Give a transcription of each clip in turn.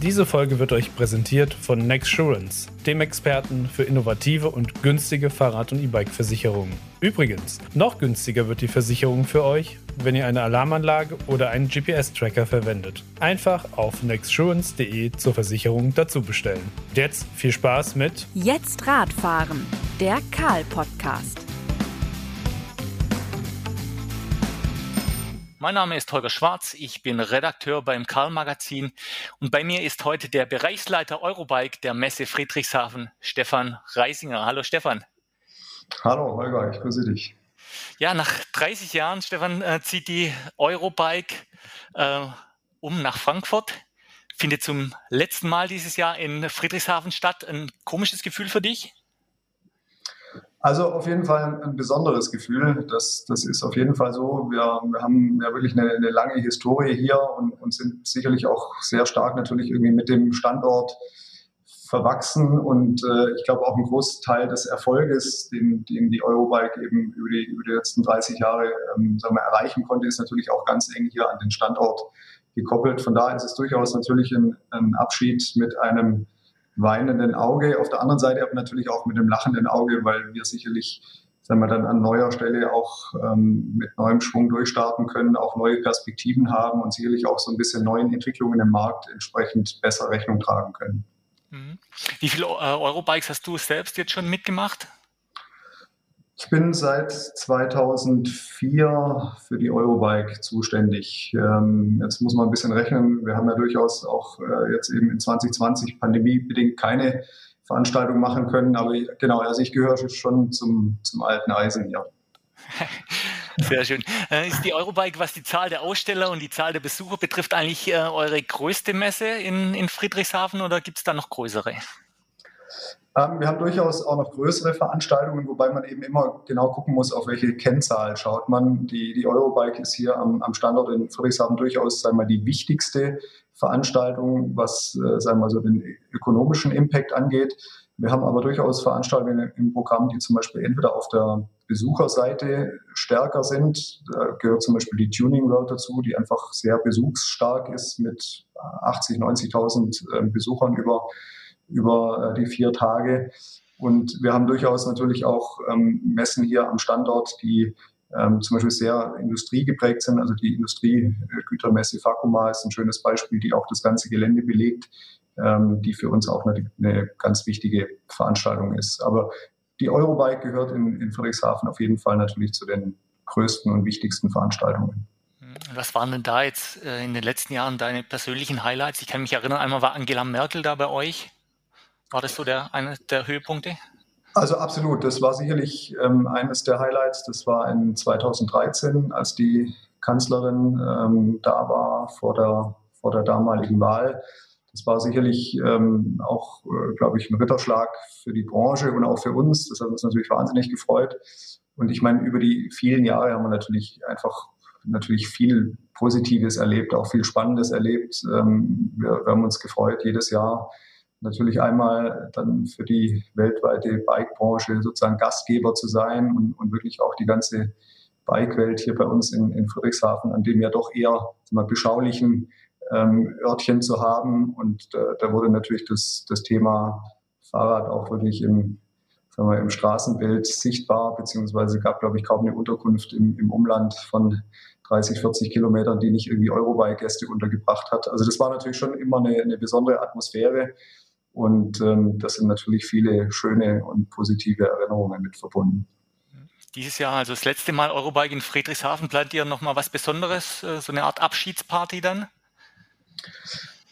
Diese Folge wird euch präsentiert von Nexsurance, dem Experten für innovative und günstige Fahrrad- und E-Bike-Versicherungen. Übrigens, noch günstiger wird die Versicherung für euch, wenn ihr eine Alarmanlage oder einen GPS-Tracker verwendet. Einfach auf nexsurance.de zur Versicherung dazu bestellen. Jetzt viel Spaß mit Jetzt Radfahren, der Karl-Podcast. Mein Name ist Holger Schwarz, ich bin Redakteur beim Karl Magazin und bei mir ist heute der Bereichsleiter Eurobike der Messe Friedrichshafen, Stefan Reisinger. Hallo Stefan. Hallo Holger, ich grüße dich. Ja, nach 30 Jahren, Stefan, äh, zieht die Eurobike äh, um nach Frankfurt. Findet zum letzten Mal dieses Jahr in Friedrichshafen statt. Ein komisches Gefühl für dich? Also auf jeden Fall ein besonderes Gefühl. Das, das ist auf jeden Fall so. Wir, wir haben ja wirklich eine, eine lange Historie hier und, und, sind sicherlich auch sehr stark natürlich irgendwie mit dem Standort verwachsen. Und äh, ich glaube auch ein Großteil des Erfolges, den, den die Eurobike eben über die, über die letzten 30 Jahre ähm, sagen wir, erreichen konnte, ist natürlich auch ganz eng hier an den Standort gekoppelt. Von daher ist es durchaus natürlich ein, ein Abschied mit einem weinenden Auge. Auf der anderen Seite aber natürlich auch mit dem lachenden Auge, weil wir sicherlich sagen wir dann an neuer Stelle auch ähm, mit neuem Schwung durchstarten können, auch neue Perspektiven haben und sicherlich auch so ein bisschen neuen Entwicklungen im Markt entsprechend besser Rechnung tragen können. Mhm. Wie viele äh, Eurobikes hast du selbst jetzt schon mitgemacht? Ich bin seit 2004 für die Eurobike zuständig. Ähm, jetzt muss man ein bisschen rechnen. Wir haben ja durchaus auch äh, jetzt eben in 2020 pandemiebedingt keine Veranstaltung machen können. Aber genau, also ich gehöre schon zum, zum alten Eisen hier. Sehr schön. Äh, ist die Eurobike, was die Zahl der Aussteller und die Zahl der Besucher betrifft, eigentlich äh, eure größte Messe in, in Friedrichshafen oder gibt es da noch größere? Ähm, wir haben durchaus auch noch größere Veranstaltungen, wobei man eben immer genau gucken muss, auf welche Kennzahl schaut man. Die, die Eurobike ist hier am, am Standort in Friedrichshafen durchaus sagen wir, die wichtigste Veranstaltung, was äh, sagen wir so den ökonomischen Impact angeht. Wir haben aber durchaus Veranstaltungen im Programm, die zum Beispiel entweder auf der Besucherseite stärker sind. Da gehört zum Beispiel die Tuning World dazu, die einfach sehr besuchsstark ist mit 80, 90.000 äh, Besuchern über über äh, die vier Tage. Und wir haben durchaus natürlich auch ähm, Messen hier am Standort, die ähm, zum Beispiel sehr industriegeprägt sind. Also die Industriegütermesse Fakuma ist ein schönes Beispiel, die auch das ganze Gelände belegt, ähm, die für uns auch eine, eine, ganz wichtige Veranstaltung ist. Aber die Eurobike gehört in, in Friedrichshafen auf jeden Fall natürlich zu den größten und wichtigsten Veranstaltungen. Was waren denn da jetzt äh, in den letzten Jahren deine persönlichen Highlights? Ich kann mich erinnern, einmal war Angela Merkel da bei euch. War das so der, einer der Höhepunkte? Also absolut, das war sicherlich ähm, eines der Highlights. Das war in 2013, als die Kanzlerin ähm, da war vor der, vor der damaligen Wahl. Das war sicherlich ähm, auch, äh, glaube ich, ein Ritterschlag für die Branche und auch für uns. Das hat uns natürlich wahnsinnig gefreut. Und ich meine, über die vielen Jahre haben wir natürlich einfach natürlich viel Positives erlebt, auch viel Spannendes erlebt. Ähm, wir, wir haben uns gefreut, jedes Jahr natürlich einmal dann für die weltweite Bike-Branche sozusagen Gastgeber zu sein und, und wirklich auch die ganze Bike-Welt hier bei uns in, in Friedrichshafen, an dem ja doch eher mal, beschaulichen ähm, Örtchen zu haben. Und äh, da wurde natürlich das, das Thema Fahrrad auch wirklich im, sagen wir, im Straßenbild sichtbar, beziehungsweise gab, glaube ich, kaum eine Unterkunft im, im Umland von 30, 40 Kilometern, die nicht irgendwie Eurobike-Gäste untergebracht hat. Also das war natürlich schon immer eine, eine besondere Atmosphäre. Und ähm, das sind natürlich viele schöne und positive Erinnerungen mit verbunden. Dieses Jahr, also das letzte Mal Eurobike in Friedrichshafen, plant ihr nochmal was Besonderes, äh, so eine Art Abschiedsparty dann?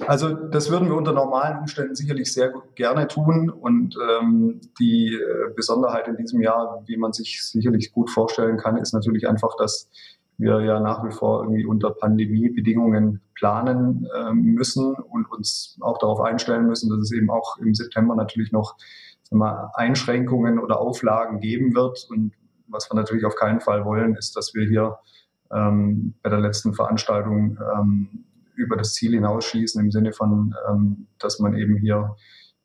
Also das würden wir unter normalen Umständen sicherlich sehr gerne tun. Und ähm, die äh, Besonderheit in diesem Jahr, wie man sich sicherlich gut vorstellen kann, ist natürlich einfach, dass wir ja nach wie vor irgendwie unter Pandemiebedingungen planen äh, müssen und uns auch darauf einstellen müssen, dass es eben auch im September natürlich noch wir, Einschränkungen oder Auflagen geben wird. Und was wir natürlich auf keinen Fall wollen, ist, dass wir hier ähm, bei der letzten Veranstaltung ähm, über das Ziel hinausschießen im Sinne von, ähm, dass man eben hier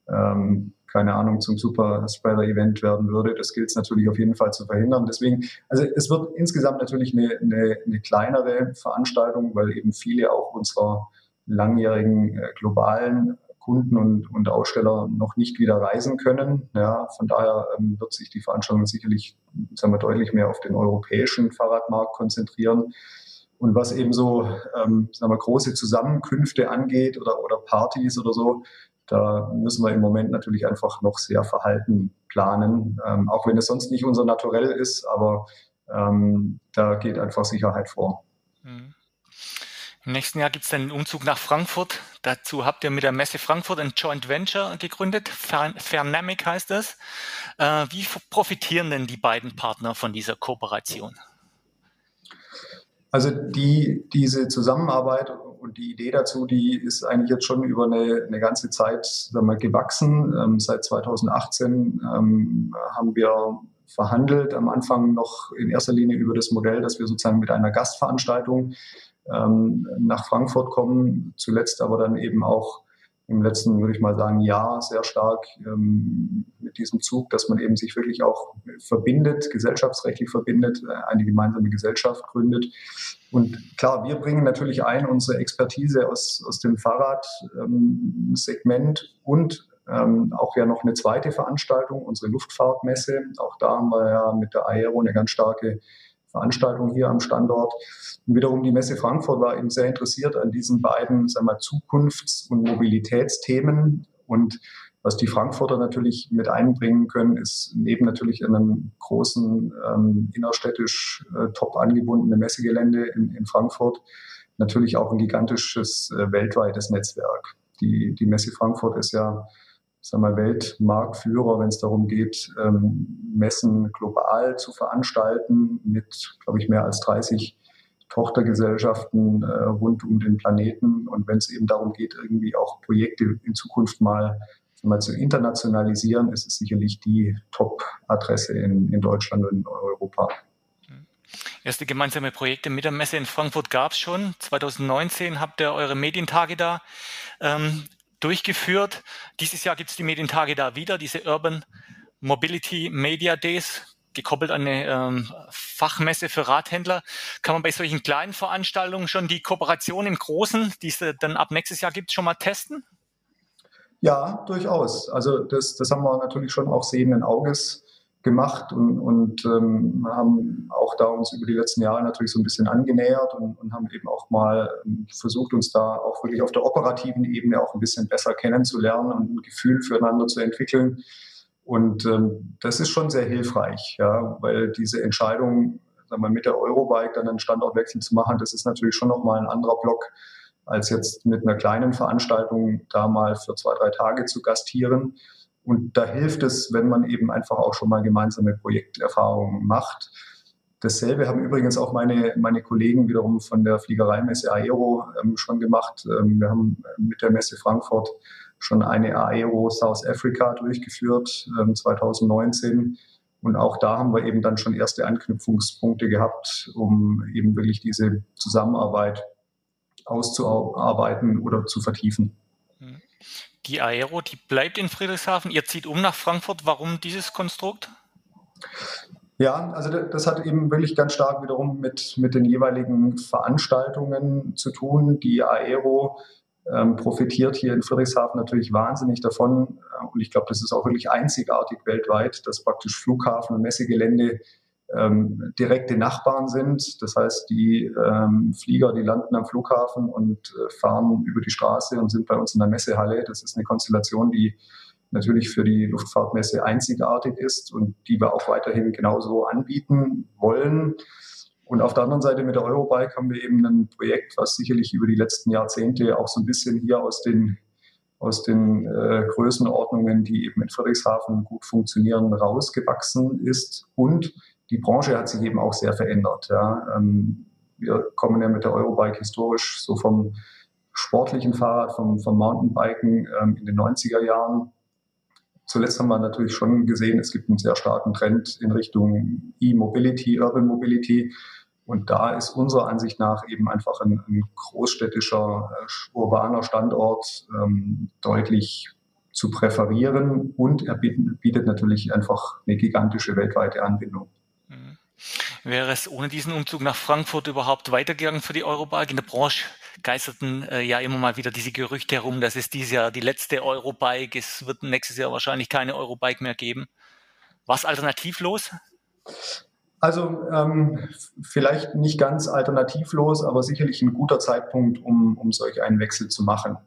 ähm, keine Ahnung, zum Super-Spreader-Event werden würde. Das gilt es natürlich auf jeden Fall zu verhindern. Deswegen, also es wird insgesamt natürlich eine, eine, eine kleinere Veranstaltung, weil eben viele auch unserer langjährigen äh, globalen Kunden und, und Aussteller noch nicht wieder reisen können. Ja, von daher ähm, wird sich die Veranstaltung sicherlich sagen wir, deutlich mehr auf den europäischen Fahrradmarkt konzentrieren. Und was eben so ähm, sagen wir, große Zusammenkünfte angeht oder, oder Partys oder so, da müssen wir im Moment natürlich einfach noch sehr verhalten planen, ähm, auch wenn es sonst nicht unser Naturell ist, aber ähm, da geht einfach Sicherheit vor. Mhm. Im nächsten Jahr gibt es einen Umzug nach Frankfurt. Dazu habt ihr mit der Messe Frankfurt ein Joint Venture gegründet. Fernamic heißt das. Äh, wie profitieren denn die beiden Partner von dieser Kooperation? Also die, diese Zusammenarbeit und die Idee dazu, die ist eigentlich jetzt schon über eine, eine ganze Zeit sagen wir, gewachsen. Ähm, seit 2018 ähm, haben wir verhandelt, am Anfang noch in erster Linie über das Modell, dass wir sozusagen mit einer Gastveranstaltung ähm, nach Frankfurt kommen, zuletzt aber dann eben auch im letzten, würde ich mal sagen, Jahr sehr stark ähm, mit diesem Zug, dass man eben sich wirklich auch verbindet, gesellschaftsrechtlich verbindet, äh, eine gemeinsame Gesellschaft gründet. Und klar, wir bringen natürlich ein unsere Expertise aus, aus dem Fahrradsegment ähm, und ähm, auch ja noch eine zweite Veranstaltung, unsere Luftfahrtmesse. Auch da haben wir ja mit der Aero eine ganz starke Veranstaltung hier am Standort. Und wiederum die Messe Frankfurt war eben sehr interessiert an diesen beiden sagen wir, Zukunfts- und Mobilitätsthemen. Und was die Frankfurter natürlich mit einbringen können, ist neben natürlich einem großen ähm, innerstädtisch äh, top angebundenen Messegelände in, in, Frankfurt natürlich auch ein gigantisches äh, weltweites Netzwerk. Die, die Messe Frankfurt ist ja sagen wir, Weltmarktführer, wenn es darum geht, ähm, Messen global zu veranstalten mit, glaube ich, mehr als 30 Tochtergesellschaften äh, rund um den Planeten. Und wenn es eben darum geht, irgendwie auch Projekte in Zukunft mal, mal zu internationalisieren, ist es sicherlich die Top-Adresse in, in Deutschland und in Europa. Erste gemeinsame Projekte mit der Messe in Frankfurt gab es schon. 2019 habt ihr eure Medientage da ähm, durchgeführt. Dieses Jahr gibt es die Medientage da wieder, diese Urban Mobility Media Days, gekoppelt an eine ähm, Fachmesse für Radhändler. Kann man bei solchen kleinen Veranstaltungen schon die Kooperation im Großen, die es dann ab nächstes Jahr gibt, schon mal testen? Ja, durchaus. Also das, das haben wir natürlich schon auch sehenden Auges gemacht und, und ähm, haben auch da uns über die letzten Jahre natürlich so ein bisschen angenähert und, und haben eben auch mal ähm, versucht, uns da auch wirklich auf der operativen Ebene auch ein bisschen besser kennenzulernen und ein Gefühl füreinander zu entwickeln. Und ähm, das ist schon sehr hilfreich, ja, weil diese Entscheidung, sagen wir, mit der Eurobike dann einen Standortwechsel zu machen, das ist natürlich schon nochmal ein anderer Block, als jetzt mit einer kleinen Veranstaltung da mal für zwei, drei Tage zu gastieren. Und da hilft es, wenn man eben einfach auch schon mal gemeinsame Projekterfahrungen macht. Dasselbe haben übrigens auch meine, meine Kollegen wiederum von der Fliegereimesse Aero ähm, schon gemacht. Ähm, wir haben mit der Messe Frankfurt schon eine Aero South Africa durchgeführt, ähm, 2019. Und auch da haben wir eben dann schon erste Anknüpfungspunkte gehabt, um eben wirklich diese Zusammenarbeit auszuarbeiten oder zu vertiefen. Die Aero, die bleibt in Friedrichshafen. Ihr zieht um nach Frankfurt. Warum dieses Konstrukt? Ja, also das hat eben wirklich ganz stark wiederum mit, mit den jeweiligen Veranstaltungen zu tun. Die Aero ähm, profitiert hier in Friedrichshafen natürlich wahnsinnig davon. Und ich glaube, das ist auch wirklich einzigartig weltweit, dass praktisch Flughafen und Messegelände ähm, direkte Nachbarn sind. Das heißt, die ähm, Flieger, die landen am Flughafen und äh, fahren über die Straße und sind bei uns in der Messehalle. Das ist eine Konstellation, die natürlich für die Luftfahrtmesse einzigartig ist und die wir auch weiterhin genauso anbieten wollen. Und auf der anderen Seite mit der Eurobike haben wir eben ein Projekt, was sicherlich über die letzten Jahrzehnte auch so ein bisschen hier aus den aus den äh, Größenordnungen, die eben in Friedrichshafen gut funktionieren, rausgewachsen ist und die Branche hat sich eben auch sehr verändert. Ja. Ähm, wir kommen ja mit der Eurobike historisch so vom sportlichen Fahrrad, vom, vom Mountainbiken ähm, in den 90er Jahren. Zuletzt haben wir natürlich schon gesehen, es gibt einen sehr starken Trend in Richtung E-Mobility, Urban Mobility. Und da ist unserer Ansicht nach eben einfach ein, ein großstädtischer, äh, urbaner Standort ähm, deutlich zu präferieren und er bietet, bietet natürlich einfach eine gigantische weltweite Anbindung. Wäre es ohne diesen Umzug nach Frankfurt überhaupt weitergegangen für die Eurobike? In der Branche geisterten äh, ja immer mal wieder diese Gerüchte herum, dass es dieses Jahr die letzte Eurobike, es wird nächstes Jahr wahrscheinlich keine Eurobike mehr geben. Was alternativlos? Also ähm, vielleicht nicht ganz alternativlos, aber sicherlich ein guter Zeitpunkt, um, um solch einen Wechsel zu machen.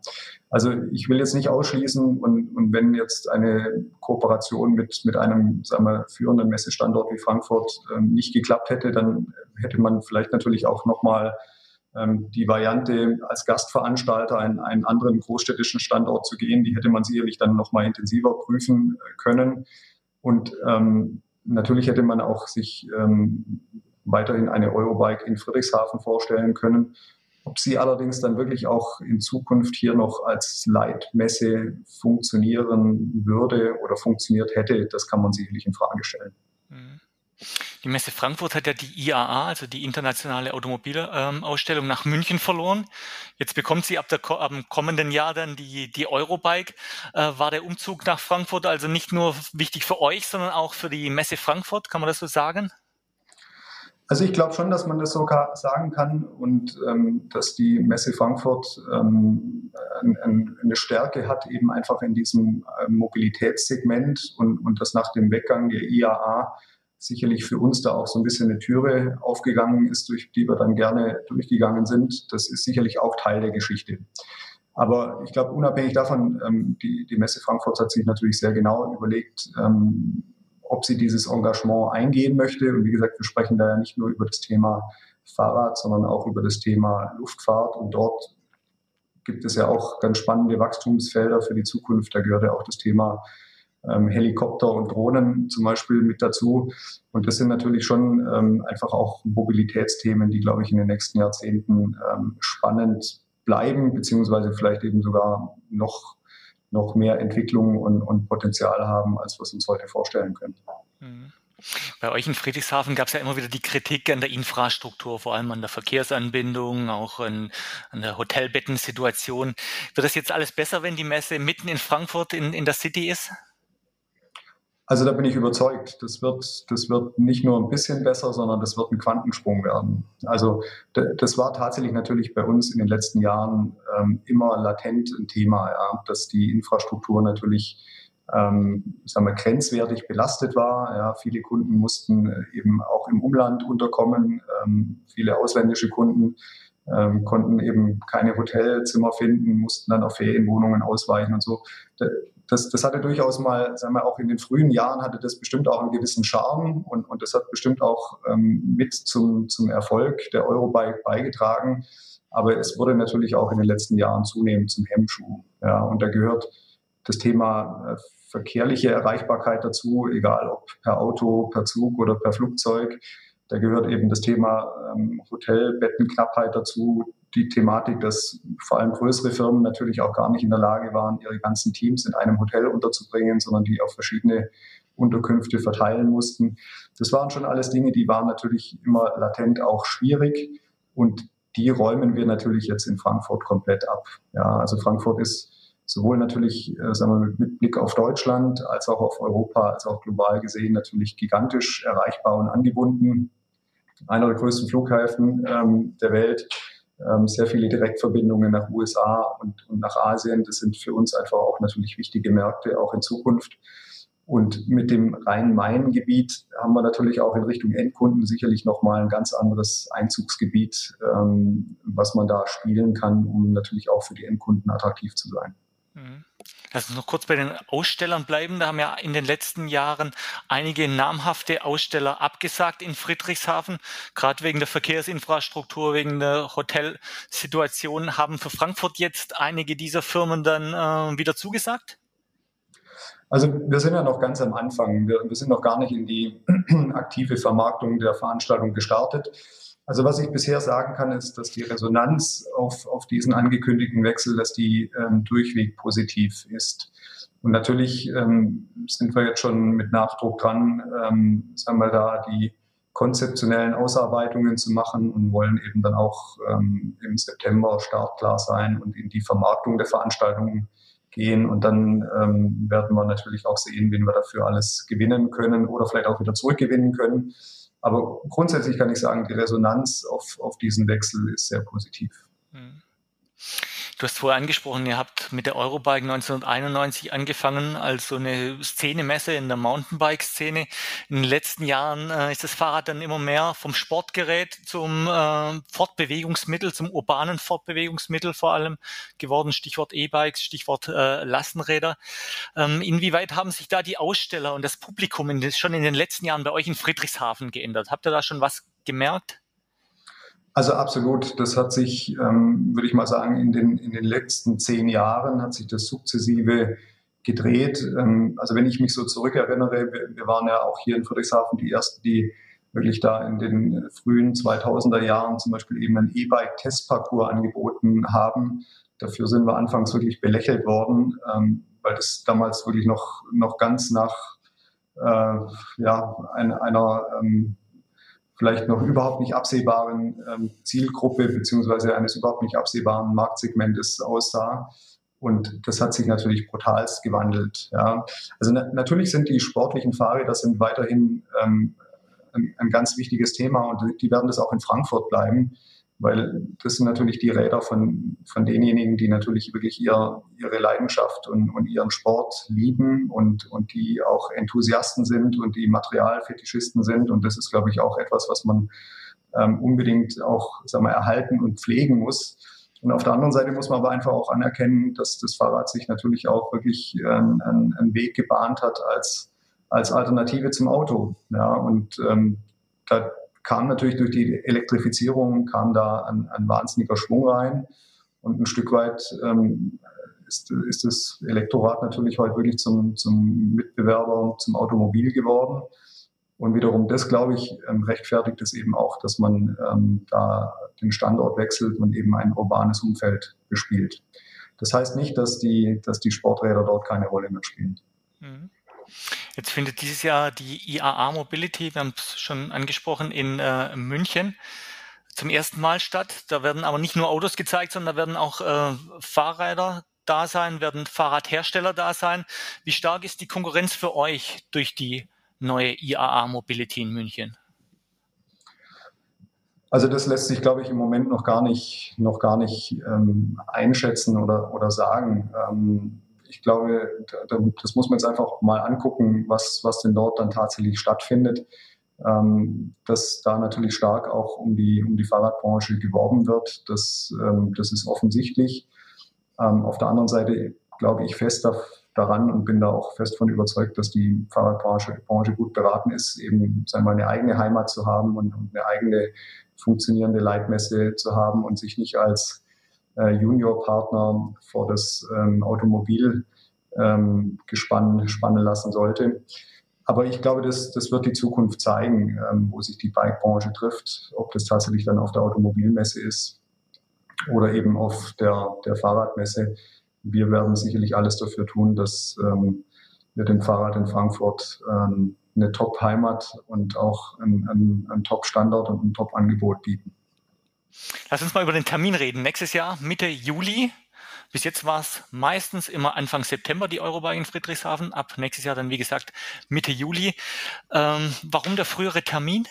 Also ich will jetzt nicht ausschließen und, und wenn jetzt eine Kooperation mit, mit einem sagen wir, führenden Messestandort wie Frankfurt ähm, nicht geklappt hätte, dann hätte man vielleicht natürlich auch nochmal ähm, die Variante als Gastveranstalter einen, einen anderen großstädtischen Standort zu gehen, die hätte man sicherlich dann nochmal intensiver prüfen können. Und ähm, Natürlich hätte man auch sich ähm, weiterhin eine Eurobike in Friedrichshafen vorstellen können. Ob sie allerdings dann wirklich auch in Zukunft hier noch als Leitmesse funktionieren würde oder funktioniert hätte, das kann man sicherlich in Frage stellen. Mhm. Die Messe Frankfurt hat ja die IAA, also die internationale Automobilausstellung, nach München verloren. Jetzt bekommt sie ab, der, ab dem kommenden Jahr dann die, die Eurobike. Äh, war der Umzug nach Frankfurt also nicht nur wichtig für euch, sondern auch für die Messe Frankfurt? Kann man das so sagen? Also ich glaube schon, dass man das sogar sagen kann und ähm, dass die Messe Frankfurt ähm, ein, ein, eine Stärke hat, eben einfach in diesem äh, Mobilitätssegment und, und das nach dem Weggang der IAA sicherlich für uns da auch so ein bisschen eine Türe aufgegangen ist, durch die wir dann gerne durchgegangen sind. Das ist sicherlich auch Teil der Geschichte. Aber ich glaube, unabhängig davon, ähm, die, die Messe Frankfurt hat sich natürlich sehr genau überlegt, ähm, ob sie dieses Engagement eingehen möchte. Und wie gesagt, wir sprechen da ja nicht nur über das Thema Fahrrad, sondern auch über das Thema Luftfahrt. Und dort gibt es ja auch ganz spannende Wachstumsfelder für die Zukunft. Da gehört ja auch das Thema ähm, Helikopter und Drohnen zum Beispiel mit dazu. Und das sind natürlich schon ähm, einfach auch Mobilitätsthemen, die, glaube ich, in den nächsten Jahrzehnten ähm, spannend bleiben, beziehungsweise vielleicht eben sogar noch, noch mehr Entwicklung und, und Potenzial haben, als wir es uns heute vorstellen können. Mhm. Bei euch in Friedrichshafen gab es ja immer wieder die Kritik an der Infrastruktur, vor allem an der Verkehrsanbindung, auch an, an der Hotelbettensituation. Wird das jetzt alles besser, wenn die Messe mitten in Frankfurt in, in der City ist? Also da bin ich überzeugt, das wird, das wird nicht nur ein bisschen besser, sondern das wird ein Quantensprung werden. Also das war tatsächlich natürlich bei uns in den letzten Jahren ähm, immer latent ein Thema, ja, dass die Infrastruktur natürlich ähm, sagen wir, grenzwertig belastet war. Ja, viele Kunden mussten äh, eben auch im Umland unterkommen, ähm, viele ausländische Kunden ähm, konnten eben keine Hotelzimmer finden, mussten dann auf Ferienwohnungen ausweichen und so das, das hatte durchaus mal, sagen wir auch in den frühen Jahren hatte das bestimmt auch einen gewissen Charme und, und das hat bestimmt auch ähm, mit zum, zum Erfolg der Eurobike beigetragen. Aber es wurde natürlich auch in den letzten Jahren zunehmend zum Hemmschuh. Ja, und da gehört das Thema äh, verkehrliche Erreichbarkeit dazu, egal ob per Auto, per Zug oder per Flugzeug. Da gehört eben das Thema ähm, Hotelbettenknappheit dazu, die Thematik, dass vor allem größere Firmen natürlich auch gar nicht in der Lage waren, ihre ganzen Teams in einem Hotel unterzubringen, sondern die auf verschiedene Unterkünfte verteilen mussten. Das waren schon alles Dinge, die waren natürlich immer latent auch schwierig und die räumen wir natürlich jetzt in Frankfurt komplett ab. Ja, also Frankfurt ist sowohl natürlich, äh, sagen wir, mit Blick auf Deutschland als auch auf Europa, als auch global gesehen natürlich gigantisch erreichbar und angebunden. Einer der größten Flughäfen ähm, der Welt ähm, sehr viele Direktverbindungen nach USA und, und nach Asien. Das sind für uns einfach auch natürlich wichtige Märkte, auch in Zukunft. Und mit dem Rhein-Main-Gebiet haben wir natürlich auch in Richtung Endkunden sicherlich nochmal ein ganz anderes Einzugsgebiet, ähm, was man da spielen kann, um natürlich auch für die Endkunden attraktiv zu sein. Mhm. Lass uns noch kurz bei den Ausstellern bleiben. Da haben ja in den letzten Jahren einige namhafte Aussteller abgesagt in Friedrichshafen, gerade wegen der Verkehrsinfrastruktur, wegen der Hotelsituation. Haben für Frankfurt jetzt einige dieser Firmen dann äh, wieder zugesagt? Also wir sind ja noch ganz am Anfang. Wir, wir sind noch gar nicht in die aktive Vermarktung der Veranstaltung gestartet. Also was ich bisher sagen kann, ist, dass die Resonanz auf, auf diesen angekündigten Wechsel, dass die ähm, durchweg positiv ist. Und natürlich ähm, sind wir jetzt schon mit Nachdruck dran, ähm, sagen wir da, die konzeptionellen Ausarbeitungen zu machen und wollen eben dann auch ähm, im September startklar sein und in die Vermarktung der Veranstaltungen gehen. Und dann ähm, werden wir natürlich auch sehen, wen wir dafür alles gewinnen können oder vielleicht auch wieder zurückgewinnen können. Aber grundsätzlich kann ich sagen, die Resonanz auf, auf diesen Wechsel ist sehr positiv. Mhm. Du hast vorher angesprochen, ihr habt mit der Eurobike 1991 angefangen als so eine Szenemesse in der Mountainbike-Szene. In den letzten Jahren äh, ist das Fahrrad dann immer mehr vom Sportgerät zum äh, Fortbewegungsmittel, zum urbanen Fortbewegungsmittel vor allem geworden. Stichwort E-Bikes, Stichwort äh, Lastenräder. Ähm, inwieweit haben sich da die Aussteller und das Publikum in, schon in den letzten Jahren bei euch in Friedrichshafen geändert? Habt ihr da schon was gemerkt? Also absolut. Das hat sich, ähm, würde ich mal sagen, in den, in den letzten zehn Jahren hat sich das sukzessive gedreht. Ähm, also wenn ich mich so zurückerinnere, wir, wir waren ja auch hier in Friedrichshafen die ersten, die wirklich da in den frühen 2000er Jahren zum Beispiel eben einen E-Bike-Testparcours angeboten haben. Dafür sind wir anfangs wirklich belächelt worden, ähm, weil das damals wirklich noch, noch ganz nach äh, ja, ein, einer ähm, vielleicht noch überhaupt nicht absehbaren ähm, Zielgruppe beziehungsweise eines überhaupt nicht absehbaren Marktsegmentes aussah. Und das hat sich natürlich brutalst gewandelt. Ja. Also na natürlich sind die sportlichen Fahrräder sind weiterhin ähm, ein, ein, ganz wichtiges Thema und die werden das auch in Frankfurt bleiben weil das sind natürlich die Räder von, von denjenigen, die natürlich wirklich ihr, ihre Leidenschaft und, und ihren Sport lieben und, und die auch Enthusiasten sind und die Materialfetischisten sind. Und das ist, glaube ich, auch etwas, was man ähm, unbedingt auch sagen wir, erhalten und pflegen muss. Und auf der anderen Seite muss man aber einfach auch anerkennen, dass das Fahrrad sich natürlich auch wirklich äh, einen, einen Weg gebahnt hat als, als Alternative zum Auto. Ja, und ähm, da, kam natürlich durch die Elektrifizierung, kam da ein, ein wahnsinniger Schwung rein. Und ein Stück weit ähm, ist, ist das Elektrorad natürlich heute wirklich zum, zum Mitbewerber zum Automobil geworden. Und wiederum das, glaube ich, ähm, rechtfertigt es eben auch, dass man ähm, da den Standort wechselt und eben ein urbanes Umfeld bespielt. Das heißt nicht, dass die, dass die Sporträder dort keine Rolle mehr spielen. Mhm. Jetzt findet dieses Jahr die IAA Mobility, wir haben es schon angesprochen, in äh, München zum ersten Mal statt. Da werden aber nicht nur Autos gezeigt, sondern da werden auch äh, Fahrräder da sein, werden Fahrradhersteller da sein. Wie stark ist die Konkurrenz für euch durch die neue IAA Mobility in München? Also das lässt sich, glaube ich, im Moment noch gar nicht, noch gar nicht ähm, einschätzen oder, oder sagen. Ähm, ich glaube, das muss man jetzt einfach mal angucken, was, was denn dort dann tatsächlich stattfindet. Ähm, dass da natürlich stark auch um die, um die Fahrradbranche geworben wird, das, ähm, das ist offensichtlich. Ähm, auf der anderen Seite glaube ich fest daran und bin da auch fest von überzeugt, dass die Fahrradbranche Branche gut beraten ist, eben sagen wir, eine eigene Heimat zu haben und, und eine eigene funktionierende Leitmesse zu haben und sich nicht als äh, Juniorpartner vor das ähm, Automobilgespann ähm, spannen lassen sollte. Aber ich glaube, das, das wird die Zukunft zeigen, ähm, wo sich die Bike-Branche trifft, ob das tatsächlich dann auf der Automobilmesse ist oder eben auf der, der Fahrradmesse. Wir werden sicherlich alles dafür tun, dass ähm, wir dem Fahrrad in Frankfurt ähm, eine Top-Heimat und auch ein, ein, ein Top-Standort und ein Top-Angebot bieten. Lass uns mal über den Termin reden. Nächstes Jahr, Mitte Juli. Bis jetzt war es meistens immer Anfang September die Eurobike in Friedrichshafen. Ab nächstes Jahr dann, wie gesagt, Mitte Juli. Ähm, warum der frühere Termin?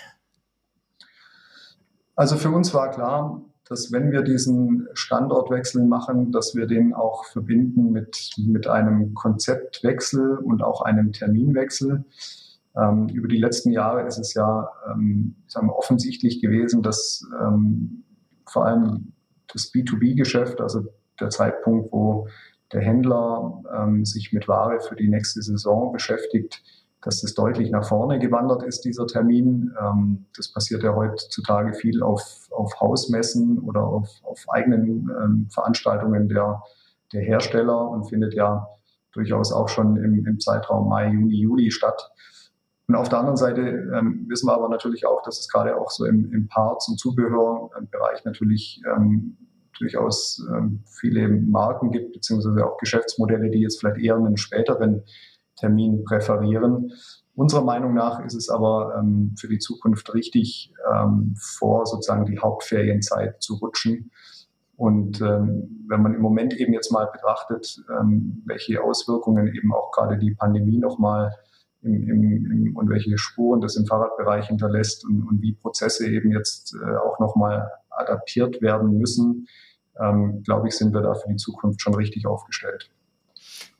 Also für uns war klar, dass wenn wir diesen Standortwechsel machen, dass wir den auch verbinden mit, mit einem Konzeptwechsel und auch einem Terminwechsel. Ähm, über die letzten Jahre ist es ja ähm, sagen wir, offensichtlich gewesen, dass ähm, vor allem das B2B-Geschäft, also der Zeitpunkt, wo der Händler ähm, sich mit Ware für die nächste Saison beschäftigt, dass das deutlich nach vorne gewandert ist, dieser Termin. Ähm, das passiert ja heutzutage viel auf, auf Hausmessen oder auf, auf eigenen ähm, Veranstaltungen der, der Hersteller und findet ja durchaus auch schon im, im Zeitraum Mai, Juni, Juli statt. Und auf der anderen Seite ähm, wissen wir aber natürlich auch, dass es gerade auch so im, im Parts- und Zubehörbereich natürlich ähm, durchaus ähm, viele Marken gibt, beziehungsweise auch Geschäftsmodelle, die jetzt vielleicht eher einen späteren Termin präferieren. Unserer Meinung nach ist es aber ähm, für die Zukunft richtig, ähm, vor sozusagen die Hauptferienzeit zu rutschen Und ähm, wenn man im Moment eben jetzt mal betrachtet, ähm, welche Auswirkungen eben auch gerade die Pandemie nochmal im, im, im, und welche Spuren das im Fahrradbereich hinterlässt und, und wie Prozesse eben jetzt äh, auch nochmal adaptiert werden müssen, ähm, glaube ich, sind wir da für die Zukunft schon richtig aufgestellt.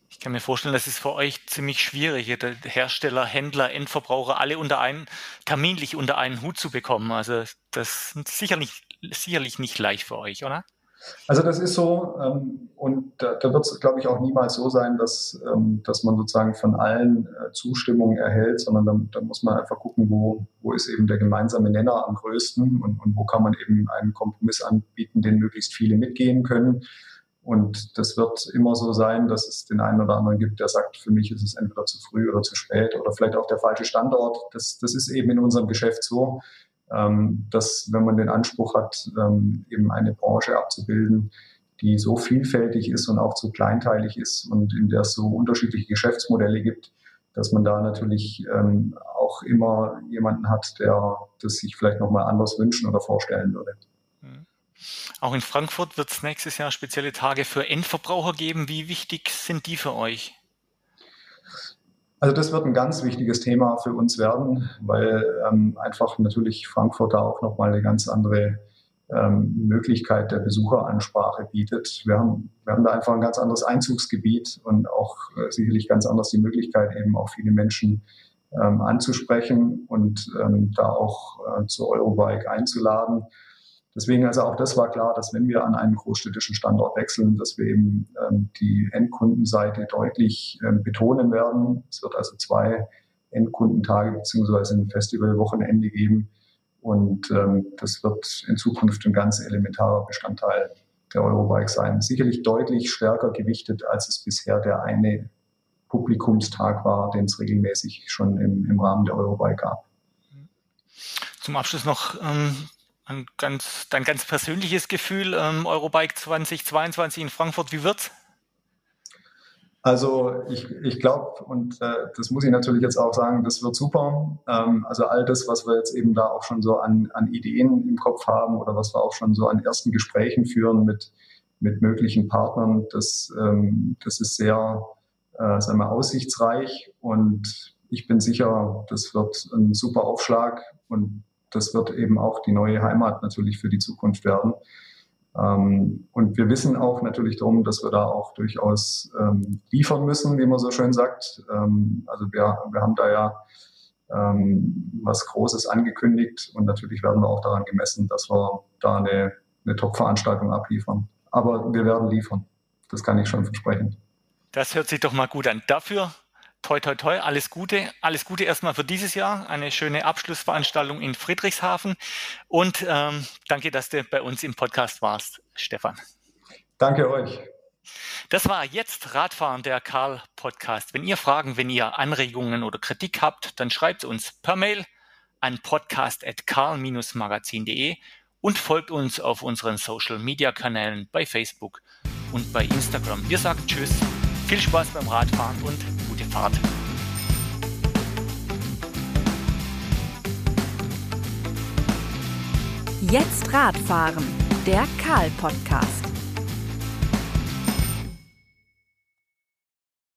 Ich kann mir vorstellen, das ist für euch ziemlich schwierig, Hersteller, Händler, Endverbraucher alle unter einen, terminlich unter einen Hut zu bekommen. Also das ist sicherlich, sicherlich nicht leicht für euch, oder? Also das ist so ähm, und da, da wird es, glaube ich, auch niemals so sein, dass, ähm, dass man sozusagen von allen äh, Zustimmung erhält, sondern da, da, muss man einfach gucken, wo, wo ist eben der gemeinsame Nenner am größten und, und wo kann man eben einen Kompromiss anbieten, den möglichst viele mitgehen können. Und das wird immer so sein, dass es den einen oder anderen gibt, der sagt, für mich ist es entweder zu früh oder zu spät oder vielleicht auch der falsche Standort. Das, das ist eben in unserem Geschäft so dass wenn man den Anspruch hat, ähm, eben eine Branche abzubilden, die so vielfältig ist und auch so kleinteilig ist und in der es so unterschiedliche Geschäftsmodelle gibt, dass man da natürlich ähm, auch immer jemanden hat, der das sich vielleicht nochmal anders wünschen oder vorstellen würde. Mhm. Auch in Frankfurt wird es nächstes Jahr spezielle Tage für Endverbraucher geben. Wie wichtig sind die für euch? Also das wird ein ganz wichtiges Thema für uns werden, weil ähm, einfach natürlich Frankfurt da auch nochmal eine ganz andere ähm, Möglichkeit der Besucheransprache bietet. Wir haben, wir haben da einfach ein ganz anderes Einzugsgebiet und auch äh, sicherlich ganz anders die Möglichkeit, eben auch viele Menschen ähm, anzusprechen und ähm, da auch äh, zur Eurobike einzuladen. Deswegen also auch das war klar, dass wenn wir an einen großstädtischen Standort wechseln, dass wir eben ähm, die Endkundenseite deutlich ähm, betonen werden. Es wird also zwei Endkundentage beziehungsweise ein Festivalwochenende geben. Und ähm, das wird in Zukunft ein ganz elementarer Bestandteil der Eurobike sein. Sicherlich deutlich stärker gewichtet, als es bisher der eine Publikumstag war, den es regelmäßig schon im, im Rahmen der Eurobike gab. Zum Abschluss noch ähm, ein ganz, dein ganz persönliches Gefühl, ähm, Eurobike 2022 in Frankfurt, wie wird's? Also ich, ich glaube, und äh, das muss ich natürlich jetzt auch sagen, das wird super. Ähm, also all das, was wir jetzt eben da auch schon so an, an Ideen im Kopf haben oder was wir auch schon so an ersten Gesprächen führen mit, mit möglichen Partnern, das, ähm, das ist sehr äh, sagen wir, aussichtsreich und ich bin sicher, das wird ein super Aufschlag und das wird eben auch die neue Heimat natürlich für die Zukunft werden. Ähm, und wir wissen auch natürlich darum, dass wir da auch durchaus ähm, liefern müssen, wie man so schön sagt. Ähm, also wir, wir haben da ja ähm, was Großes angekündigt und natürlich werden wir auch daran gemessen, dass wir da eine, eine Top-Veranstaltung abliefern. Aber wir werden liefern. Das kann ich schon versprechen. Das hört sich doch mal gut an. Dafür toi, toi, toi, alles Gute. Alles Gute erstmal für dieses Jahr. Eine schöne Abschlussveranstaltung in Friedrichshafen. Und ähm, danke, dass du bei uns im Podcast warst, Stefan. Danke euch. Das war jetzt Radfahren, der Karl-Podcast. Wenn ihr Fragen, wenn ihr Anregungen oder Kritik habt, dann schreibt uns per Mail an podcast.karl-magazin.de und folgt uns auf unseren Social-Media-Kanälen bei Facebook und bei Instagram. Wir sagen Tschüss, viel Spaß beim Radfahren und gute Fahrt. Jetzt Radfahren, der Karl-Podcast.